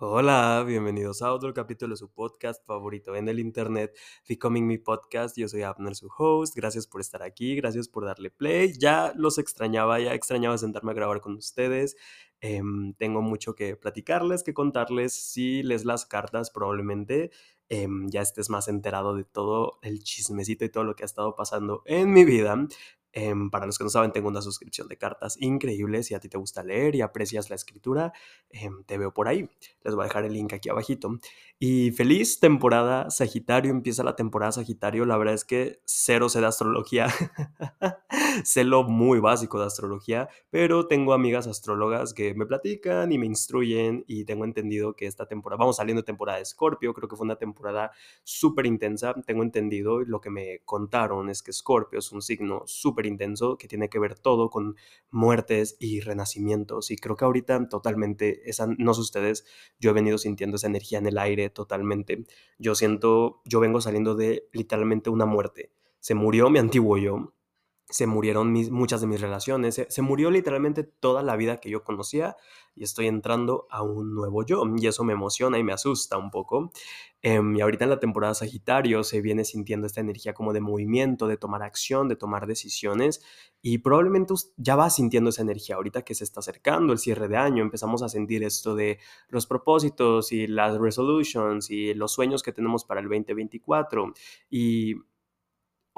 Hola, bienvenidos a otro capítulo de su podcast favorito en el internet, Becoming Me Podcast. Yo soy Abner, su host. Gracias por estar aquí, gracias por darle play. Ya los extrañaba, ya extrañaba sentarme a grabar con ustedes. Em, tengo mucho que platicarles, que contarles. Si les las cartas, probablemente em, ya estés más enterado de todo el chismecito y todo lo que ha estado pasando en mi vida. Em, para los que no saben, tengo una suscripción de cartas increíble. Si a ti te gusta leer y aprecias la escritura, em, te veo por ahí. Les voy a dejar el link aquí abajito. Y feliz temporada Sagitario. Empieza la temporada Sagitario. La verdad es que cero sé de astrología. sé lo muy básico de astrología, pero tengo amigas astrólogas que me platican y me instruyen y tengo entendido que esta temporada, vamos saliendo temporada de Scorpio, creo que fue una temporada súper intensa. Tengo entendido, lo que me contaron es que Scorpio es un signo súper intenso que tiene que ver todo con muertes y renacimientos. Y creo que ahorita totalmente, esa, no sé ustedes, yo he venido sintiendo esa energía en el aire totalmente. Yo siento, yo vengo saliendo de literalmente una muerte. Se murió mi antiguo yo, se murieron muchas de mis relaciones, se, murió literalmente toda la vida que yo conocía y estoy entrando a un nuevo yo y eso me emociona y me asusta un poco. Em, y ahorita en la temporada Sagitario se viene sintiendo esta energía como de movimiento, de tomar acción, de tomar decisiones y probablemente ya va sintiendo esa energía ahorita que se está acercando el cierre de año, empezamos a sentir esto de los propósitos y las resolutions y los sueños que tenemos para el 2024 y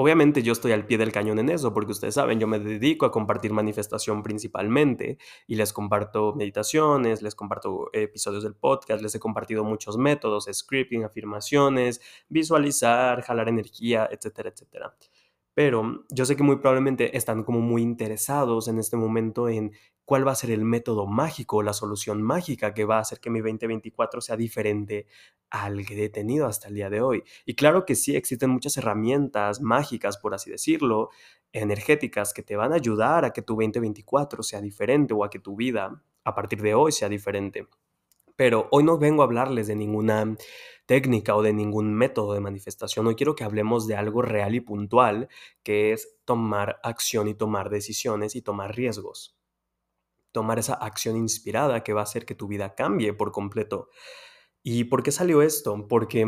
Obviamente yo estoy al pie del cañón en eso, porque ustedes saben, yo me dedico a compartir manifestación principalmente y les comparto meditaciones, les comparto episodios del podcast, les he compartido muchos métodos, scripting, afirmaciones, visualizar, jalar energía, etcétera, etcétera pero yo sé que muy probablemente están como muy interesados en este momento en cuál va a ser el método mágico, la solución mágica que va a hacer que mi 2024 sea diferente al que he tenido hasta el día de hoy. Y claro que sí, existen muchas herramientas mágicas, por así decirlo, energéticas que te van a ayudar a que tu 2024 sea diferente o a que tu vida a partir de hoy sea diferente. Pero hoy no vengo a hablarles de ninguna técnica o de ningún método de manifestación. Hoy quiero que hablemos de algo real y puntual, que es tomar acción y tomar decisiones y tomar riesgos. Tomar esa acción inspirada que va a hacer que tu vida cambie por completo. ¿Y por qué salió esto? Porque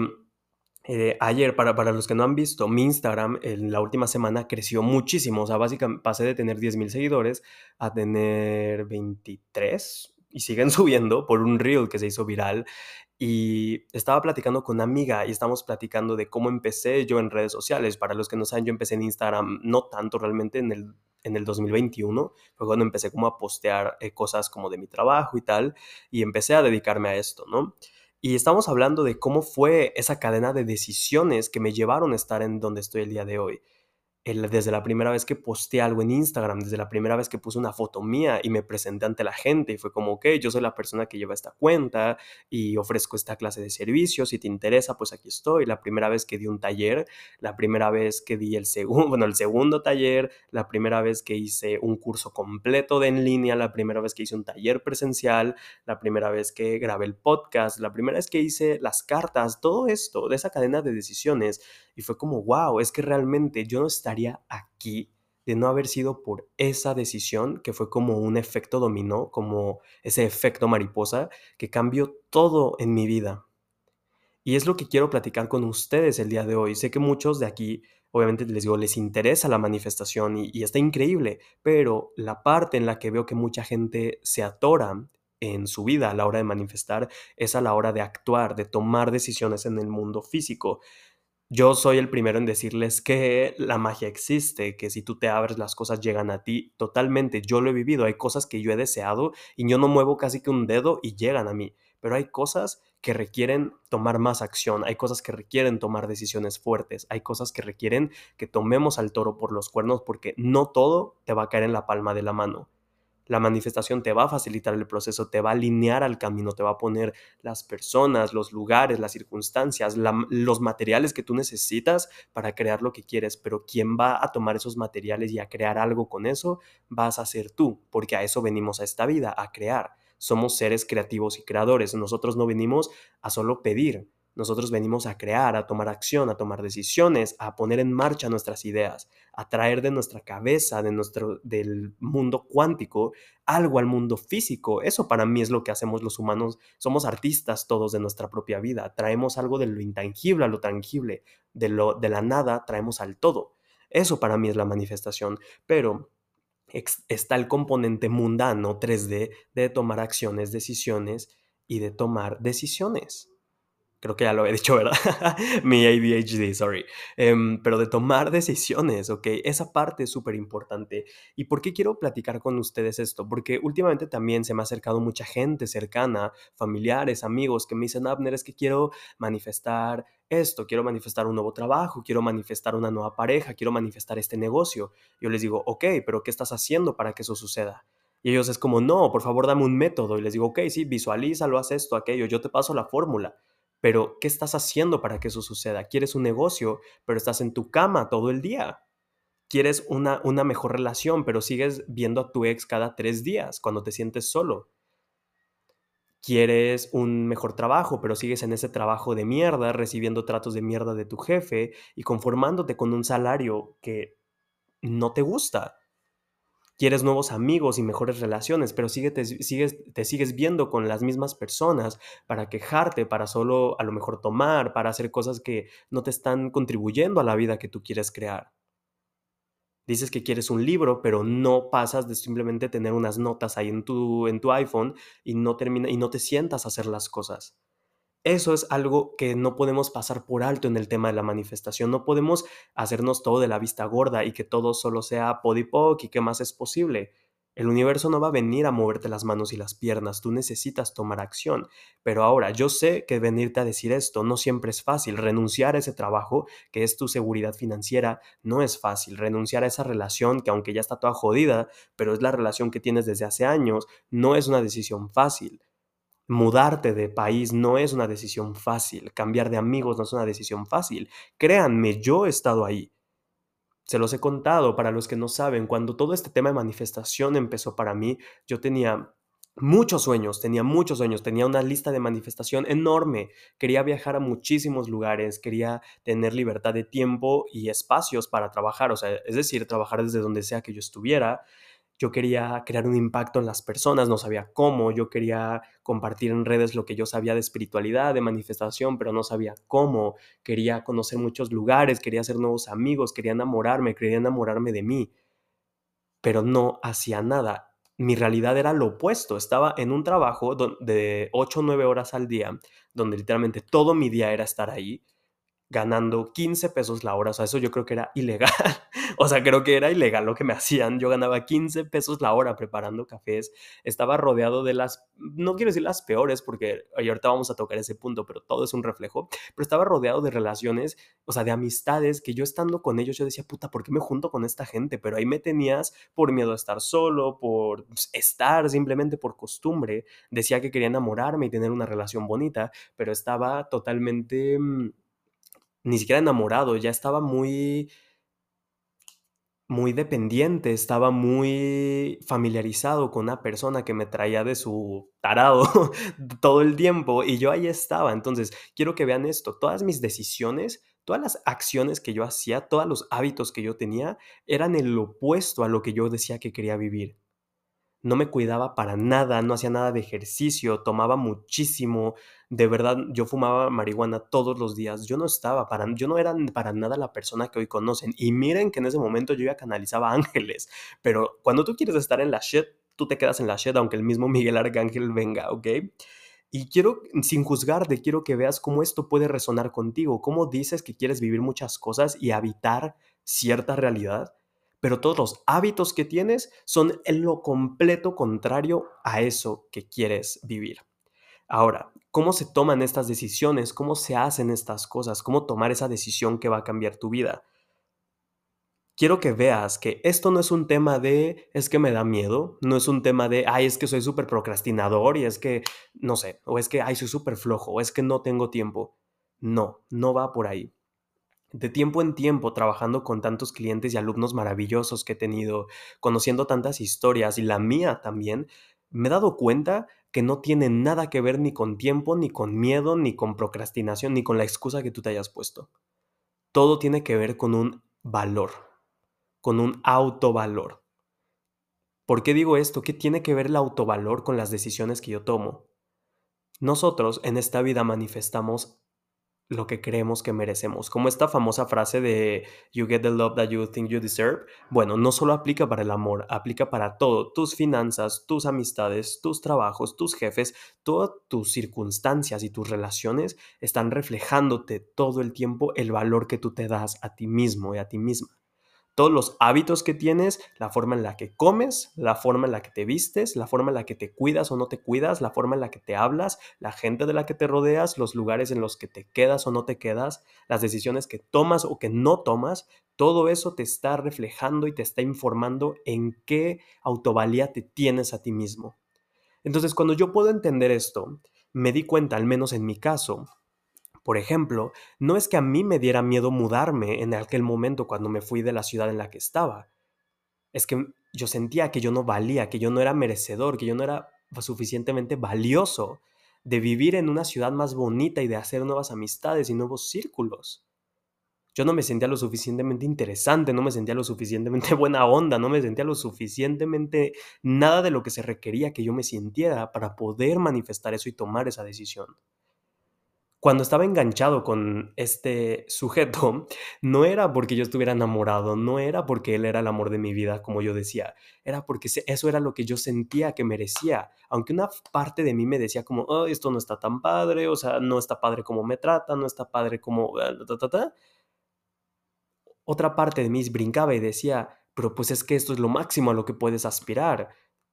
eh, ayer, para, para los que no han visto, mi Instagram en la última semana creció muchísimo. O sea, básicamente pasé de tener 10 mil seguidores a tener 23 y siguen subiendo por un reel que se hizo viral y estaba platicando con una amiga y estamos platicando de cómo empecé yo en redes sociales. Para los que no saben, yo empecé en Instagram no tanto realmente en el, en el 2021, fue cuando empecé como a postear eh, cosas como de mi trabajo y tal, y empecé a dedicarme a esto, ¿no? Y estamos hablando de cómo fue esa cadena de decisiones que me llevaron a estar en donde estoy el día de hoy desde la primera vez que posteé algo en Instagram, desde la primera vez que puse una foto mía y me presenté ante la gente y fue como, ok, yo soy la persona que lleva esta cuenta y ofrezco esta clase de servicios, si te interesa, pues aquí estoy. La primera vez que di un taller, la primera vez que di el segundo, bueno, el segundo taller, la primera vez que hice un curso completo de en línea, la primera vez que hice un taller presencial, la primera vez que grabé el podcast, la primera vez que hice las cartas, todo esto, de esa cadena de decisiones. Y fue como, wow, es que realmente yo no estaba aquí de no haber sido por esa decisión que fue como un efecto dominó, como ese efecto mariposa que cambió todo en mi vida. Y es lo que quiero platicar con ustedes el día de hoy. Sé que muchos de aquí, obviamente les digo, les interesa la manifestación y, y está increíble, pero la parte en la que veo que mucha gente se atora en su vida a la hora de manifestar es a la hora de actuar, de tomar decisiones en el mundo físico yo soy el primero en decirles que la magia existe, que si tú te abres las cosas llegan a ti totalmente. Yo lo he vivido, hay cosas que yo he deseado y yo no muevo casi que un dedo y llegan a mí, pero hay cosas que requieren tomar más acción, hay cosas que requieren tomar decisiones fuertes, hay cosas que requieren que tomemos al toro por los cuernos porque no todo te va a caer en la palma de la mano la manifestación te va a facilitar el proceso, te va a alinear al camino, te va a poner las personas, los lugares, las circunstancias, los materiales que tú necesitas para crear lo que quieres, pero quien va a tomar esos materiales y a crear algo con eso, vas a ser tú, porque a eso venimos a esta vida, a crear. Somos seres creativos y creadores, nosotros no venimos a solo pedir, Nosotros venimos a crear, a tomar acción, a tomar decisiones, a poner en marcha nuestras ideas, a traer de nuestra cabeza, de nuestro, del mundo cuántico, algo al mundo físico. Eso para mí es lo que hacemos los humanos. Somos artistas todos de nuestra propia vida. Traemos algo de lo intangible a lo tangible, de, lo, de la nada traemos al todo. Eso para mí es la manifestación. Pero está el componente mundano 3D de tomar acciones, decisiones y de tomar decisiones creo que ya lo he dicho, ¿verdad? Mi ADHD, sorry. Em, pero de tomar decisiones, ¿ok? Esa parte es súper importante. ¿Y por qué quiero platicar con ustedes esto? Porque últimamente también se me ha acercado mucha gente cercana, familiares, amigos, que me dicen, Abner, es que quiero manifestar esto, quiero manifestar un nuevo trabajo, quiero manifestar una nueva pareja, quiero manifestar este negocio. Yo les digo, ok, pero ¿qué estás haciendo para que eso suceda? Y ellos es como, no, por favor, dame un método. Y les digo, ok, sí, visualízalo, haz esto, aquello, yo te paso la fórmula pero ¿qué estás haciendo para que eso suceda? ¿Quieres un negocio, pero estás en tu cama todo el día? ¿Quieres una, una mejor relación, pero sigues viendo a tu ex cada tres días cuando te sientes solo? ¿Quieres un mejor trabajo, pero sigues en ese trabajo de mierda, recibiendo tratos de mierda de tu jefe y conformándote con un salario que no te gusta? Quieres nuevos amigos y mejores relaciones, pero te, sigues, te sigues viendo con las mismas personas para quejarte, para solo a lo mejor tomar, para hacer cosas que no te están contribuyendo a la vida que tú quieres crear. Dices que quieres un libro, pero no pasas de simplemente tener unas notas ahí en tu, en tu iPhone y no, termina, y no te sientas a hacer las cosas. Eso es algo que no podemos pasar por alto en el tema de la manifestación. No podemos hacernos todo de la vista gorda y que todo solo sea podipoc y qué más es posible. El universo no va a venir a moverte las manos y las piernas, tú necesitas tomar acción. Pero ahora, yo sé que venirte a decir esto no siempre es fácil. Renunciar a ese trabajo, que es tu seguridad financiera, no es fácil. Renunciar a esa relación, que aunque ya está toda jodida, pero es la relación que tienes desde hace años, no es una decisión fácil. Mudarte de país no es una decisión fácil, cambiar de amigos no es una decisión fácil. Créanme, yo he estado ahí. Se los he contado para los que no saben, cuando todo este tema de manifestación empezó para mí, yo tenía muchos sueños, tenía muchos sueños, tenía una lista de manifestación enorme, quería viajar a muchísimos lugares, quería tener libertad de tiempo y espacios para trabajar, o sea, es decir, trabajar desde donde sea que yo estuviera yo quería crear un impacto en las personas, no sabía cómo, yo quería compartir en redes lo que yo sabía de espiritualidad, de manifestación, pero no sabía cómo, quería conocer muchos lugares, quería hacer nuevos amigos, quería enamorarme, quería enamorarme de mí, pero no hacía nada. Mi realidad era lo opuesto, estaba en un trabajo de 8 o 9 horas al día, donde literalmente todo mi día era estar ahí, ganando 15 pesos la hora, o sea, eso yo creo que era ilegal. O sea, creo que era ilegal lo que me hacían. Yo ganaba 15 pesos la hora preparando cafés. Estaba rodeado de las, no quiero decir las peores, porque ahorita vamos a tocar ese punto, pero todo es un reflejo. Pero estaba rodeado de relaciones, o sea, de amistades que yo estando con ellos, yo decía, puta, ¿por qué me junto con esta gente? Pero ahí me tenías por miedo a estar solo, por estar simplemente por costumbre. Decía que quería enamorarme y tener una relación bonita, pero estaba totalmente mm, ni siquiera enamorado, ya estaba muy muy dependiente, estaba muy familiarizado con una persona que me traía de su tarado todo el tiempo y yo ahí estaba. Entonces, quiero que vean esto, todas mis decisiones, todas las acciones que yo hacía, todos los hábitos que yo tenía eran el opuesto a lo que yo decía que quería vivir no me cuidaba para nada, no hacía nada de ejercicio, tomaba muchísimo, de verdad yo fumaba marihuana todos los días, yo no estaba para, yo no era para nada la persona que hoy conocen y miren que en ese momento yo ya canalizaba ángeles, pero cuando tú quieres estar en la shit, tú te quedas en la shit aunque el mismo Miguel Arcángel venga, ¿ok? Y quiero, sin juzgarte, quiero que veas cómo esto puede resonar contigo, cómo dices que quieres vivir muchas cosas y habitar cierta realidad, pero todos los hábitos que tienes son en lo completo contrario a eso que quieres vivir. Ahora, ¿cómo se toman estas decisiones? ¿Cómo se hacen estas cosas? ¿Cómo tomar esa decisión que va a cambiar tu vida? Quiero que veas que esto no es un tema de es que me da miedo, no es un tema de ay, es que soy súper procrastinador y es que, no sé, o es que ay, soy súper flojo, o es que no tengo tiempo. No, no va por ahí de tiempo en tiempo trabajando con tantos clientes y alumnos maravillosos que he tenido, conociendo tantas historias y la mía también, me he dado cuenta que no tiene nada que ver ni con tiempo, ni con miedo, ni con procrastinación, ni con la excusa que tú te hayas puesto. Todo tiene que ver con un valor, con un autovalor. ¿Por qué digo esto? ¿Qué tiene que ver el autovalor con las decisiones que yo tomo? Nosotros en esta vida manifestamos lo que creemos que merecemos. Como esta famosa frase de You get the love that you think you deserve. Bueno, no solo aplica para el amor, aplica para todo. Tus finanzas, tus amistades, tus trabajos, tus jefes, todas tus circunstancias y tus relaciones están reflejándote todo el tiempo el valor que tú te das a ti mismo y a ti misma todos los hábitos que tienes, la forma en la que comes, la forma en la que te vistes, la forma en la que te cuidas o no te cuidas, la forma en la que te hablas, la gente de la que te rodeas, los lugares en los que te quedas o no te quedas, las decisiones que tomas o que no tomas, todo eso te está reflejando y te está informando en qué autovalía te tienes a ti mismo. Entonces, cuando yo puedo entender esto, me di cuenta, al menos en mi caso, por ejemplo, no es que a mí me diera miedo mudarme en aquel momento cuando me fui de la ciudad en la que estaba. Es que yo sentía que yo no valía, que yo no era merecedor, que yo no era suficientemente valioso de vivir en una ciudad más bonita y de hacer nuevas amistades y nuevos círculos. Yo no me sentía lo suficientemente interesante, no me sentía lo suficientemente buena onda, no me sentía lo suficientemente nada de lo que se requería que yo me sintiera para poder manifestar eso y tomar esa decisión cuando estaba enganchado con este sujeto, no era porque yo estuviera enamorado, no era porque él era el amor de mi vida, como yo decía, era porque eso era lo que yo sentía que merecía, aunque una parte de mí me decía como, esto no está tan padre, o sea, no está padre como me trata, no está padre como... Otra parte de mí brincaba y decía, pero pues es que esto es lo máximo a lo que puedes aspirar.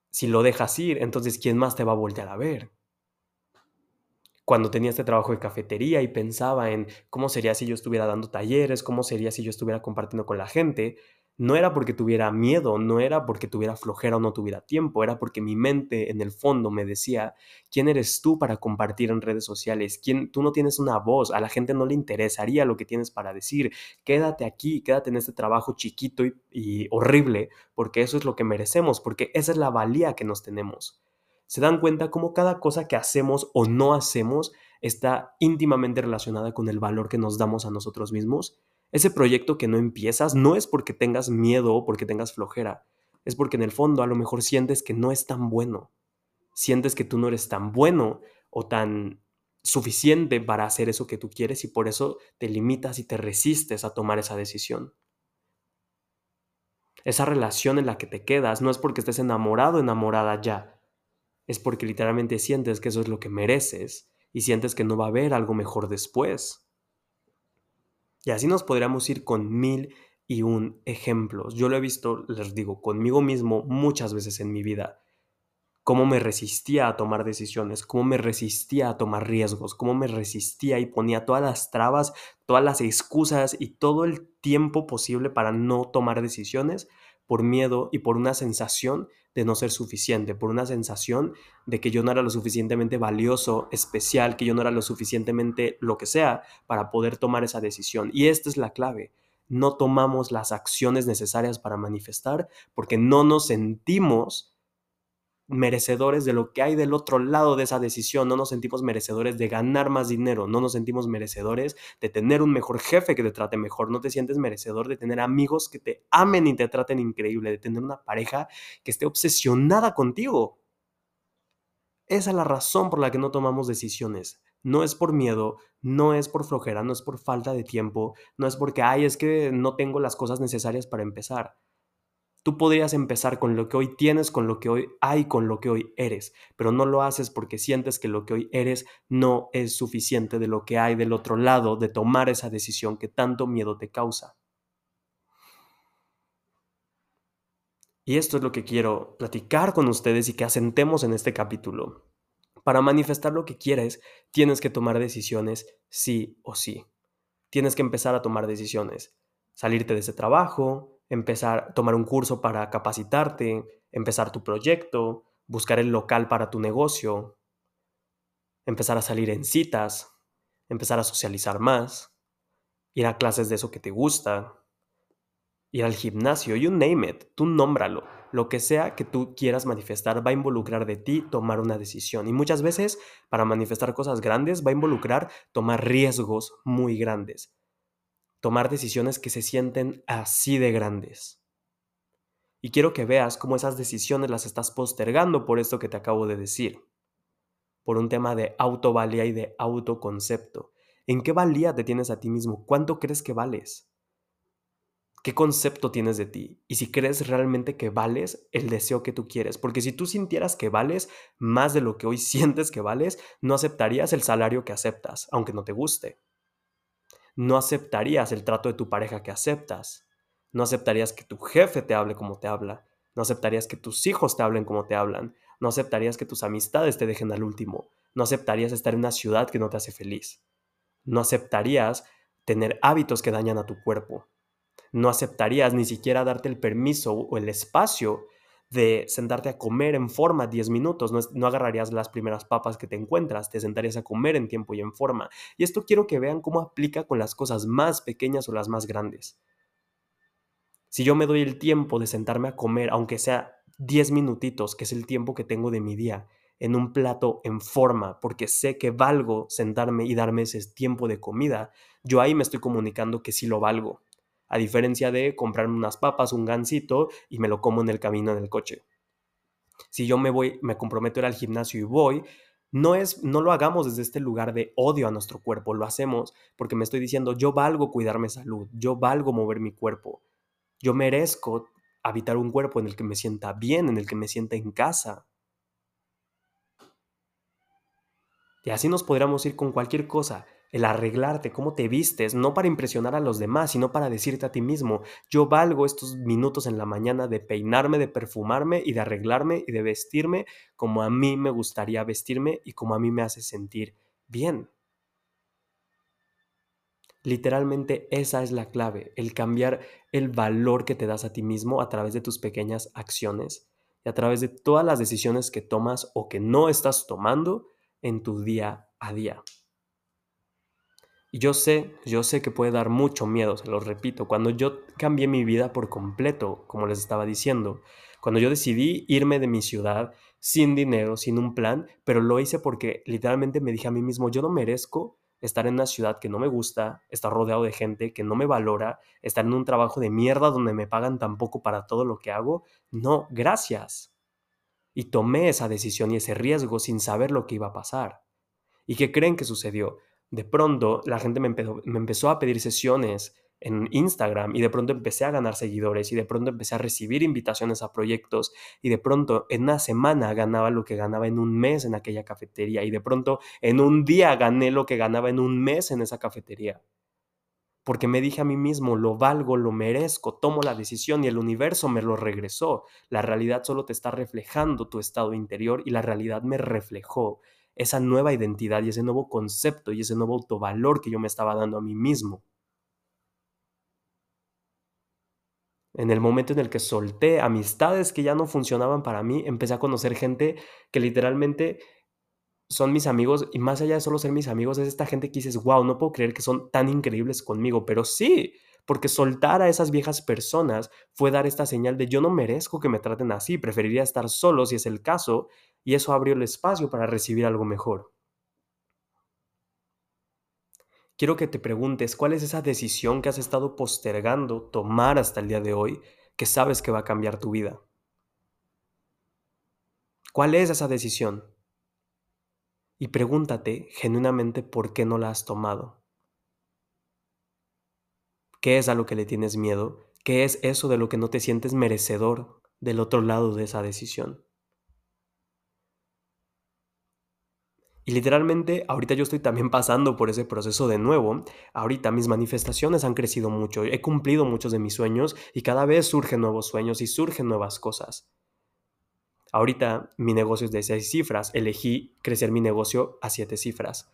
Si lo dejas ir, entonces ¿quién más te va a voltear a ver? Cuando tenía este trabajo de cafetería y pensaba en cómo sería si yo estuviera dando talleres, cómo sería si yo estuviera compartiendo con la gente, no era porque tuviera miedo, no era porque tuviera flojera o no tuviera tiempo, era porque mi mente en el fondo me decía, ¿quién eres tú para compartir en redes sociales? ¿Quién, tú no tienes una voz, a la gente no le interesaría lo que tienes para decir, quédate aquí, quédate en este trabajo chiquito y, y horrible, porque eso es lo que merecemos, porque esa es la valía que nos tenemos se dan cuenta cómo cada cosa que hacemos o no hacemos está íntimamente relacionada con el valor que nos damos a nosotros mismos. Ese proyecto que no empiezas no es porque tengas miedo o porque tengas flojera, es porque en el fondo a lo mejor sientes que no es tan bueno, sientes que tú no eres tan bueno o tan suficiente para hacer eso que tú quieres y por eso te limitas y te resistes a tomar esa decisión. Esa relación en la que te quedas no es porque estés enamorado o enamorada ya, es porque literalmente sientes que eso es lo que mereces y sientes que no va a haber algo mejor después. Y así nos podríamos ir con mil y un ejemplos. Yo lo he visto, les digo, conmigo mismo muchas veces en mi vida. Cómo me resistía a tomar decisiones, cómo me resistía a tomar riesgos, cómo me resistía y ponía todas las trabas, todas las excusas y todo el tiempo posible para no tomar decisiones por miedo y por una sensación de no ser suficiente, por una sensación de que yo no era lo suficientemente valioso, especial, que yo no era lo suficientemente lo que sea para poder tomar esa decisión. Y esta es la clave. No tomamos las acciones necesarias para manifestar porque no nos sentimos merecedores de lo que hay del otro lado de esa decisión, no nos sentimos merecedores de ganar más dinero, no nos sentimos merecedores de tener un mejor jefe que te trate mejor, no te sientes merecedor de tener amigos que te amen y te traten increíble, de tener una pareja que esté obsesionada contigo. Esa es la razón por la que no tomamos decisiones. No es por miedo, no es por flojera, no es por falta de tiempo, no es porque, ay, es que no tengo las cosas necesarias para empezar Tú podrías empezar con lo que hoy tienes, con lo que hoy hay, con lo que hoy eres, pero no lo haces porque sientes que lo que hoy eres no es suficiente de lo que hay del otro lado de tomar esa decisión que tanto miedo te causa. Y esto es lo que quiero platicar con ustedes y que asentemos en este capítulo. Para manifestar lo que quieres, tienes que tomar decisiones sí o sí. Tienes que empezar a tomar decisiones. Salirte de ese trabajo, empezar, tomar un curso para capacitarte, empezar tu proyecto, buscar el local para tu negocio, empezar a salir en citas, empezar a socializar más, ir a clases de eso que te gusta, ir al gimnasio, you name it, tú nómbralo. lo que sea que tú quieras manifestar va a involucrar de ti tomar una decisión. Y muchas veces para manifestar cosas grandes va a involucrar tomar riesgos muy grandes. Tomar decisiones que se sienten así de grandes. Y quiero que veas cómo esas decisiones las estás postergando por esto que te acabo de decir. Por un tema de autovalía y de autoconcepto. ¿En qué valía te tienes a ti mismo? ¿Cuánto crees que vales? qué concepto tienes de ti y si crees realmente que vales el deseo que tú quieres. Porque si tú sintieras que vales más de lo que hoy sientes que vales, no aceptarías el salario que aceptas, aunque no te guste. No aceptarías el trato de tu pareja que aceptas. No aceptarías que tu jefe te hable como te habla. No aceptarías que tus hijos te hablen como te hablan. No aceptarías que tus amistades te dejen al último. No aceptarías estar en una ciudad que no te hace feliz. No aceptarías tener hábitos que dañan a tu cuerpo no aceptarías ni siquiera darte el permiso o el espacio de sentarte a comer en forma 10 minutos, no, agarrarías las primeras papas que te encuentras, te sentarías a comer en tiempo y en forma. Y esto quiero que vean cómo aplica con las cosas más pequeñas o las más grandes. Si yo me doy el tiempo de sentarme a comer, aunque sea 10 minutitos, que es el tiempo que tengo de mi día, en un plato en forma, porque sé que valgo sentarme y darme ese tiempo de comida, yo ahí me estoy comunicando que sí lo valgo a diferencia de comprarme unas papas, un gansito y me lo como en el camino en el coche. Si yo me voy, me comprometo a ir al gimnasio y voy, no es no lo hagamos desde este lugar de odio a nuestro cuerpo, lo hacemos porque me estoy diciendo, yo valgo cuidarme salud, yo valgo mover mi cuerpo. Yo merezco habitar un cuerpo en el que me sienta bien, en el que me sienta en casa. Y así nos podríamos ir con cualquier cosa el arreglarte, cómo te vistes, no para impresionar a los demás, sino para decirte a ti mismo, yo valgo estos minutos en la mañana de peinarme, de perfumarme y de arreglarme y de vestirme como a mí me gustaría vestirme y como a mí me hace sentir bien. Literalmente esa es la clave, el cambiar el valor que te das a ti mismo a través de tus pequeñas acciones y a través de todas las decisiones que tomas o que no estás tomando en tu día a día. Y yo sé, yo sé que puede dar mucho miedo, se lo repito, cuando yo cambié mi vida por completo, como les estaba diciendo, cuando yo decidí irme de mi ciudad sin dinero, sin un plan, pero lo hice porque literalmente me dije a mí mismo, yo no merezco estar en una ciudad que no me gusta, estar rodeado de gente que no me valora, estar en un trabajo de mierda donde me pagan tan poco para todo lo que hago. No, gracias. Y tomé esa decisión y ese riesgo sin saber lo que iba a pasar. ¿Y qué creen que sucedió? De pronto la gente me empezó, a pedir sesiones en Instagram y de pronto empecé a ganar seguidores y de pronto empecé a recibir invitaciones a proyectos y de pronto en una semana ganaba lo que ganaba en un mes en aquella cafetería y de pronto en un día gané lo que ganaba en un mes en esa cafetería. Porque me dije a mí mismo, lo valgo, lo merezco, tomo la decisión y el universo me lo regresó. La realidad solo te está reflejando tu estado interior y la realidad me reflejó esa nueva identidad y ese nuevo concepto y ese nuevo autovalor que yo me estaba dando a mí mismo. En el momento en el que solté amistades que ya no funcionaban para mí, empecé a conocer gente que literalmente son mis amigos y más allá de solo ser mis amigos, es esta gente que dices, wow, no puedo creer que son tan increíbles conmigo, pero sí, porque soltar a esas viejas personas fue dar esta señal de yo no merezco que me traten así, preferiría estar solo si es el caso, y eso abrió el espacio para recibir algo mejor. Quiero que te preguntes cuál es esa decisión que has estado postergando tomar hasta el día de hoy que sabes que va a cambiar tu vida. ¿Cuál es esa decisión? Y pregúntate genuinamente por qué no la has tomado. ¿Qué es a lo que le tienes miedo? ¿Qué es eso de lo que no te sientes merecedor del otro lado de esa decisión? Y literalmente ahorita yo estoy también pasando por ese proceso de nuevo. Ahorita mis manifestaciones han crecido mucho, he cumplido muchos de mis sueños y cada vez surgen nuevos sueños y surgen nuevas cosas. Ahorita mi negocio es de seis cifras, elegí crecer mi negocio a siete cifras.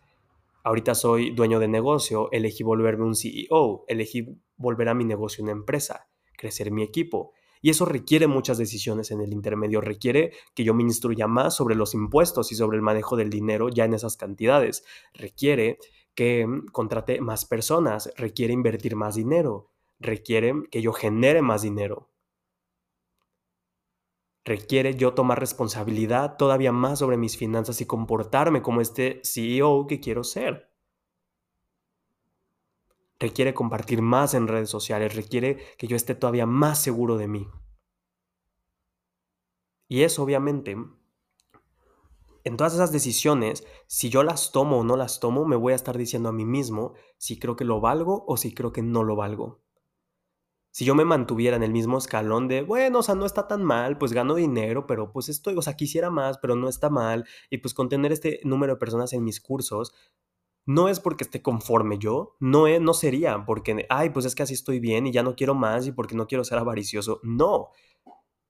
Ahorita soy dueño de negocio, elegí volverme un CEO, elegí volver a mi negocio una empresa, crecer mi equipo, y eso requiere muchas decisiones en el intermedio, requiere que yo me instruya más sobre los impuestos y sobre el manejo del dinero ya en esas cantidades, requiere que mm, contrate más personas, requiere invertir más dinero, requiere que yo genere más dinero. requiere yo tomar responsabilidad todavía más sobre mis finanzas y comportarme como este CEO que quiero ser. Requiere compartir más en redes sociales, requiere que yo esté todavía más seguro de mí. Y eso obviamente, en todas esas decisiones, si yo las tomo o no las tomo, me voy a estar diciendo a mí mismo si creo que lo valgo o si creo que no lo valgo si yo me mantuviera en el mismo escalón de, bueno, o sea, no está tan mal, pues gano dinero, pero pues estoy, o sea, quisiera más, pero no está mal, y pues con tener este número de personas en mis cursos, no es porque esté conforme yo, no, no sería porque, ay, pues es que así estoy bien y ya no quiero más y porque no quiero ser avaricioso, no,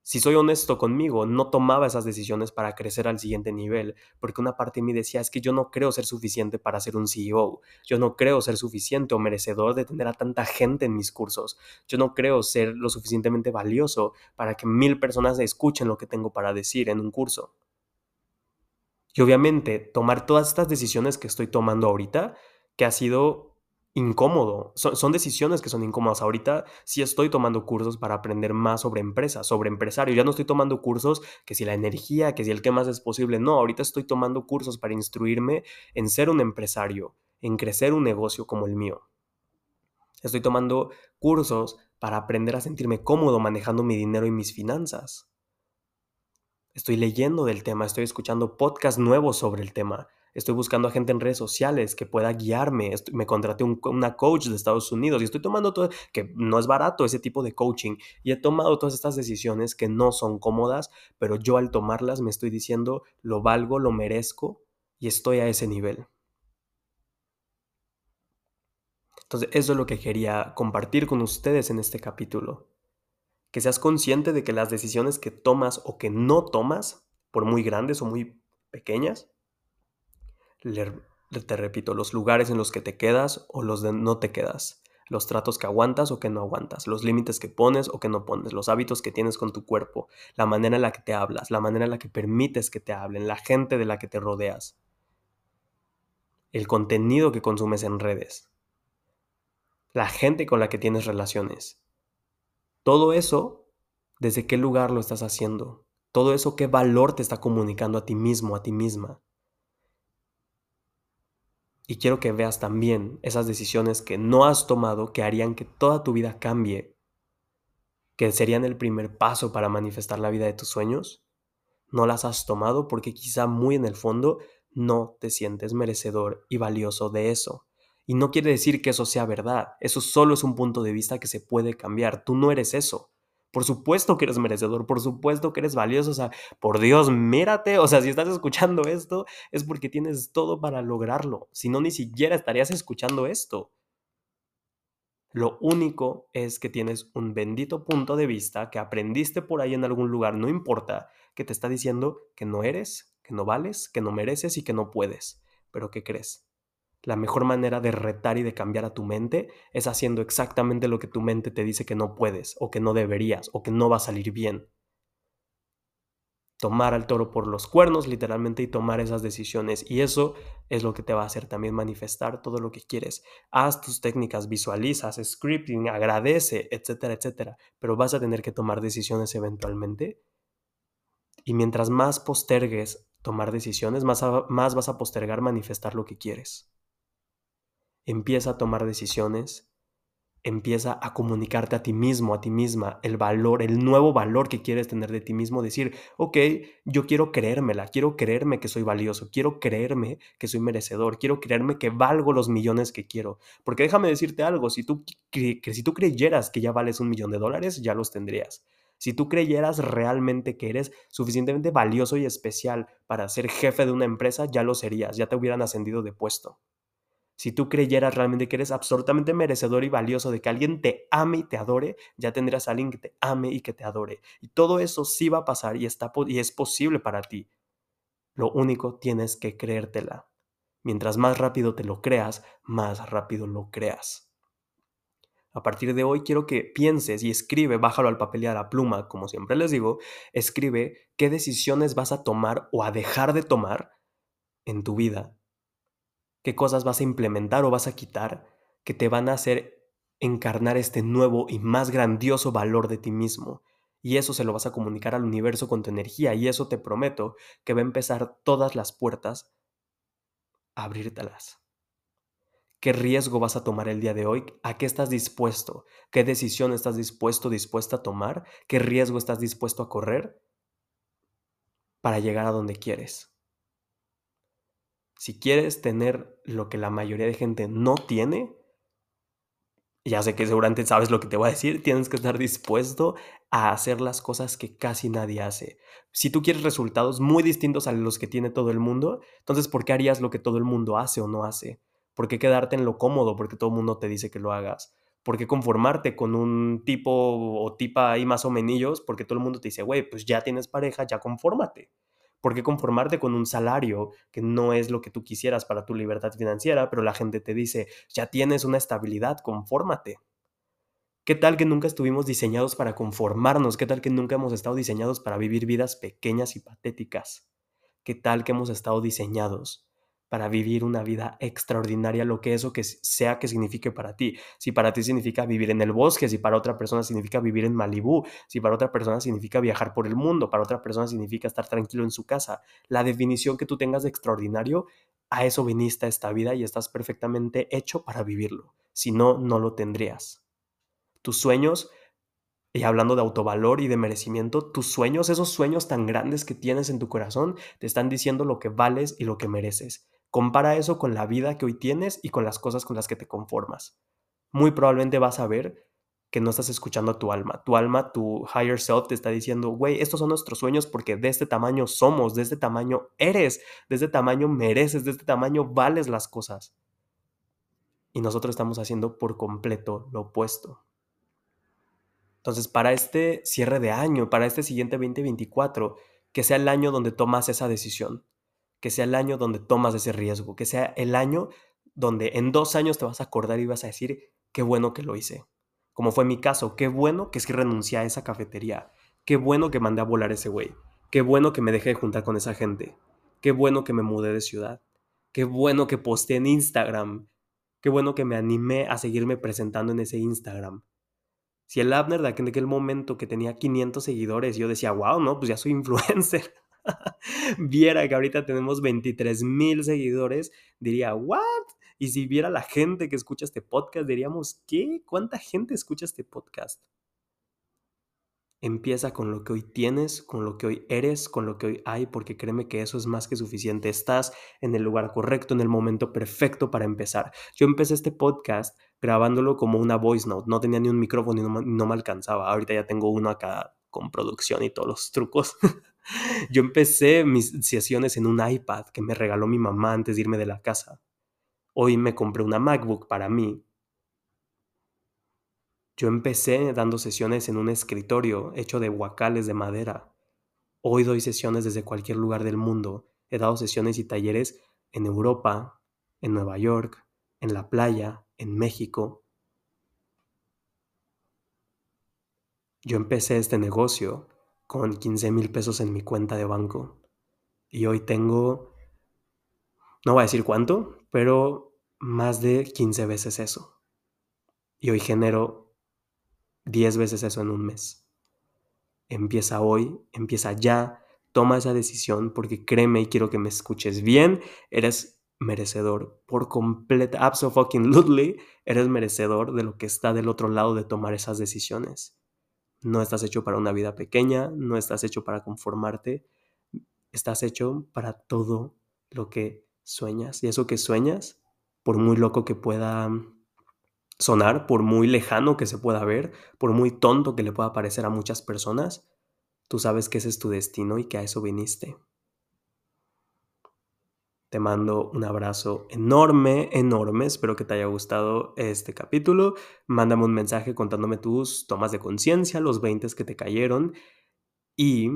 si soy honesto conmigo, no tomaba esas decisiones para crecer al siguiente nivel, porque una parte de mí decía, es que yo no creo ser suficiente para ser un CEO, yo no creo ser suficiente o merecedor de tener a tanta gente en mis cursos, yo no creo ser lo suficientemente valioso para que mil personas escuchen lo que tengo para decir en un curso. Y obviamente, tomar todas estas decisiones que estoy tomando ahorita, que ha sido incómodo. Son, decisiones que son incómodas. Ahorita sí estoy tomando cursos para aprender más sobre empresas, sobre empresario. Ya no estoy tomando cursos que si la energía, que si el qué más es posible. No, ahorita estoy tomando cursos para instruirme en ser un empresario, en crecer un negocio como el mío. Estoy tomando cursos para aprender a sentirme cómodo manejando mi dinero y mis finanzas. Estoy leyendo del tema, estoy escuchando podcasts nuevos sobre el tema estoy buscando a gente en redes sociales que pueda guiarme, me contraté una coach de Estados Unidos y estoy tomando todo, que no es barato ese tipo de coaching, y he tomado todas estas decisiones que no son cómodas, pero yo al tomarlas me estoy diciendo, lo valgo, lo merezco y estoy a ese nivel. Entonces, eso es lo que quería compartir con ustedes en este capítulo. Que seas consciente de que las decisiones que tomas o que no tomas, por muy grandes o muy pequeñas, te repito, los lugares en los que te quedas o los de no te quedas, los tratos que aguantas o que no aguantas, los límites que pones o que no pones, los hábitos que tienes con tu cuerpo, la manera en la que te hablas, la manera en la que permites que te hablen, la gente de la que te rodeas, el contenido que consumes en redes, la gente con la que tienes relaciones. Todo eso, ¿desde qué lugar lo estás haciendo? Todo eso, ¿qué valor te está comunicando a ti mismo, a ti misma? Y quiero que veas también esas decisiones que no has tomado que harían que toda tu vida cambie, que serían el primer paso para manifestar la vida de tus sueños. No las has tomado porque quizá muy en el fondo no te sientes merecedor y valioso de eso. Y no quiere decir que eso sea verdad, eso solo es un punto de vista que se puede cambiar, tú no eres eso. Por supuesto que eres merecedor, por supuesto que eres valioso, o sea, por Dios, mírate, o sea, si estás escuchando esto es porque tienes todo para lograrlo, si no, ni siquiera estarías escuchando esto. Lo único es que tienes un bendito punto de vista que aprendiste por ahí en algún lugar, no importa, que te está diciendo que no eres, que no vales, que no mereces y que no puedes. Pero ¿qué crees? La mejor manera de retar y de cambiar a tu mente es haciendo exactamente lo que tu mente te dice que no puedes o que no deberías o que no va a salir bien. Tomar al toro por los cuernos literalmente y tomar esas decisiones y eso es lo que te va a hacer también manifestar todo lo que quieres. Haz tus técnicas, visualizas, scripting, agradece, etcétera, etcétera, pero vas a tener que tomar decisiones eventualmente y mientras más postergues tomar decisiones, más, más vas a postergar manifestar lo que quieres empieza a tomar decisiones, empieza a comunicarte a ti mismo, a ti misma, el valor, el nuevo valor que quieres tener de ti mismo, decir, ok, yo quiero creérmela, quiero creerme que soy valioso, quiero creerme que soy merecedor, quiero creerme que valgo los millones que quiero. Porque déjame decirte algo, si tú, que, si tú creyeras que ya vales un millón de dólares, ya los tendrías. Si tú creyeras realmente que eres suficientemente valioso y especial para ser jefe de una empresa, ya lo serías, ya te hubieran ascendido de puesto si tú creyeras realmente que eres absolutamente merecedor y valioso de que alguien te ame y te adore, ya tendrás a alguien que te ame y que te adore. Y todo eso sí va a pasar y, está, y es posible para ti. Lo único tienes que creértela. Mientras más rápido te lo creas, más rápido lo creas. A partir de hoy quiero que pienses y escribe, bájalo al papel y a la pluma, como siempre les digo, escribe qué decisiones vas a tomar o a dejar de tomar en tu vida qué cosas vas a implementar o vas a quitar que te van a hacer encarnar este nuevo y más grandioso valor de ti mismo. y eso se lo vas a comunicar al universo con tu energía y eso te prometo que va a empezar todas las puertas a abrírtelas. ¿Qué riesgo vas a tomar el día de hoy? ¿A qué estás dispuesto? ¿Qué decisión estás dispuesto, dispuesta a tomar? ¿Qué riesgo estás dispuesto a correr para llegar a donde quieres? Si quieres tener lo que la mayoría de gente no tiene, ya sé que seguramente sabes lo que te voy a decir, tienes que estar dispuesto a hacer las cosas que casi nadie hace. Si tú quieres resultados muy distintos a los que tiene todo el mundo, entonces ¿por qué harías lo que todo el mundo hace o no hace? ¿Por qué quedarte en lo cómodo porque todo el mundo te dice que lo hagas? ¿Por qué conformarte con un tipo o tipa ahí más o menos porque todo el mundo te dice, güey, pues ya tienes pareja, ya confórmate? ¿Por qué conformarte con un salario que no es lo que tú quisieras para tu libertad financiera, pero la gente te dice, ya tienes una estabilidad, confórmate? ¿Qué tal que nunca estuvimos diseñados para conformarnos? ¿Qué tal que nunca hemos estado diseñados para vivir vidas pequeñas y patéticas? ¿Qué tal que hemos estado diseñados para vivir una vida extraordinaria, lo que eso que sea que signifique para ti. Si para ti significa vivir en el bosque, si para otra persona significa vivir en Malibú, si para otra persona significa viajar por el mundo, para otra persona significa estar tranquilo en su casa. La definición que tú tengas de extraordinario, a eso viniste a esta vida y estás perfectamente hecho para vivirlo. Si no, no lo tendrías. Tus sueños y hablando de autovalor y de merecimiento, tus sueños, esos sueños tan grandes que tienes en tu corazón, te están diciendo lo que vales y lo que mereces. Compara eso con la vida que hoy tienes y con las cosas con las que te conformas. Muy probablemente vas a ver que no estás escuchando a tu alma. Tu alma, tu higher self te está diciendo, güey, estos son nuestros sueños porque de este tamaño somos, de este tamaño eres, de este tamaño mereces, de este tamaño vales las cosas. Y nosotros estamos haciendo por completo lo opuesto. Entonces, para este cierre de año, para este siguiente 2024, que sea el año donde tomas esa decisión que sea el año donde tomas ese riesgo, que sea el año donde en dos años te vas a acordar y vas a decir, qué bueno que lo hice. Como fue mi caso, qué bueno que es que renuncié a esa cafetería, qué bueno que mandé a volar ese güey, qué bueno que me dejé de juntar con esa gente, qué bueno que me mudé de ciudad, qué bueno que posté en Instagram, qué bueno que me animé a seguirme presentando en ese Instagram. Si el Abner de aquel momento que tenía 500 seguidores, yo decía, wow, no, pues ya soy influencer. viera que ahorita tenemos 23 mil seguidores, diría, ¿what? Y si viera la gente que escucha este podcast, diríamos, ¿qué? ¿Cuánta gente escucha este podcast? Empieza con lo que hoy tienes, con lo que hoy eres, con lo que hoy hay, porque créeme que eso es más que suficiente. Estás en el lugar correcto, en el momento perfecto para empezar. Yo empecé este podcast grabándolo como una voice note. No tenía ni un micrófono y no, no me alcanzaba. Ahorita ya tengo uno acá con producción y todos los trucos. Yo empecé mis sesiones en un iPad que me regaló mi mamá antes de irme de la casa. Hoy me compré una MacBook para mí. Yo empecé dando sesiones en un escritorio hecho de huacales de madera. Hoy doy sesiones desde cualquier lugar del mundo. He dado sesiones y talleres en Europa, en Nueva York, en la playa, en México. Yo empecé este negocio con 15 mil pesos en mi cuenta de banco. Y hoy tengo, no voy a decir cuánto, pero más de 15 veces eso. Y hoy genero 10 veces eso en un mes. Empieza hoy, empieza ya, toma esa decisión porque créeme y quiero que me escuches bien, eres merecedor por completa, absolutely, eres merecedor de lo que está del otro lado de tomar esas decisiones. No estás hecho para una vida pequeña, no estás hecho para conformarte, estás hecho para todo lo que sueñas. Y eso que sueñas, por muy loco que pueda sonar, por muy lejano que se pueda ver, por muy tonto que le pueda parecer a muchas personas, tú sabes que ese es tu destino y que a eso viniste. Te mando un abrazo enorme, enorme. Espero que te haya gustado este capítulo. Mándame un mensaje contándome tus tomas de conciencia, los 20 que te cayeron. Y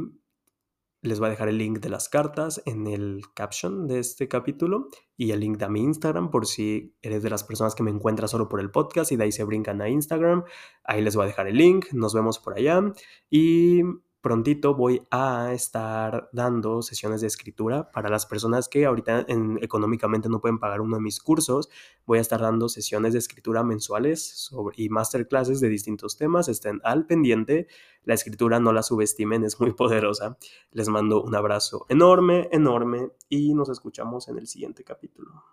les voy a dejar el link de las cartas en el caption de este capítulo y el link de mi Instagram por si eres de las personas que me encuentras solo por el podcast y de ahí se brincan a Instagram. Ahí les voy a dejar el link. Nos vemos por allá. Y prontito voy a estar dando sesiones de escritura para las personas que ahorita económicamente no pueden pagar uno de mis cursos. Voy a estar dando sesiones de escritura mensuales sobre, y masterclasses de distintos temas. Estén al pendiente. La escritura no la subestimen, es muy poderosa. Les mando un abrazo enorme, enorme y nos escuchamos en el siguiente capítulo.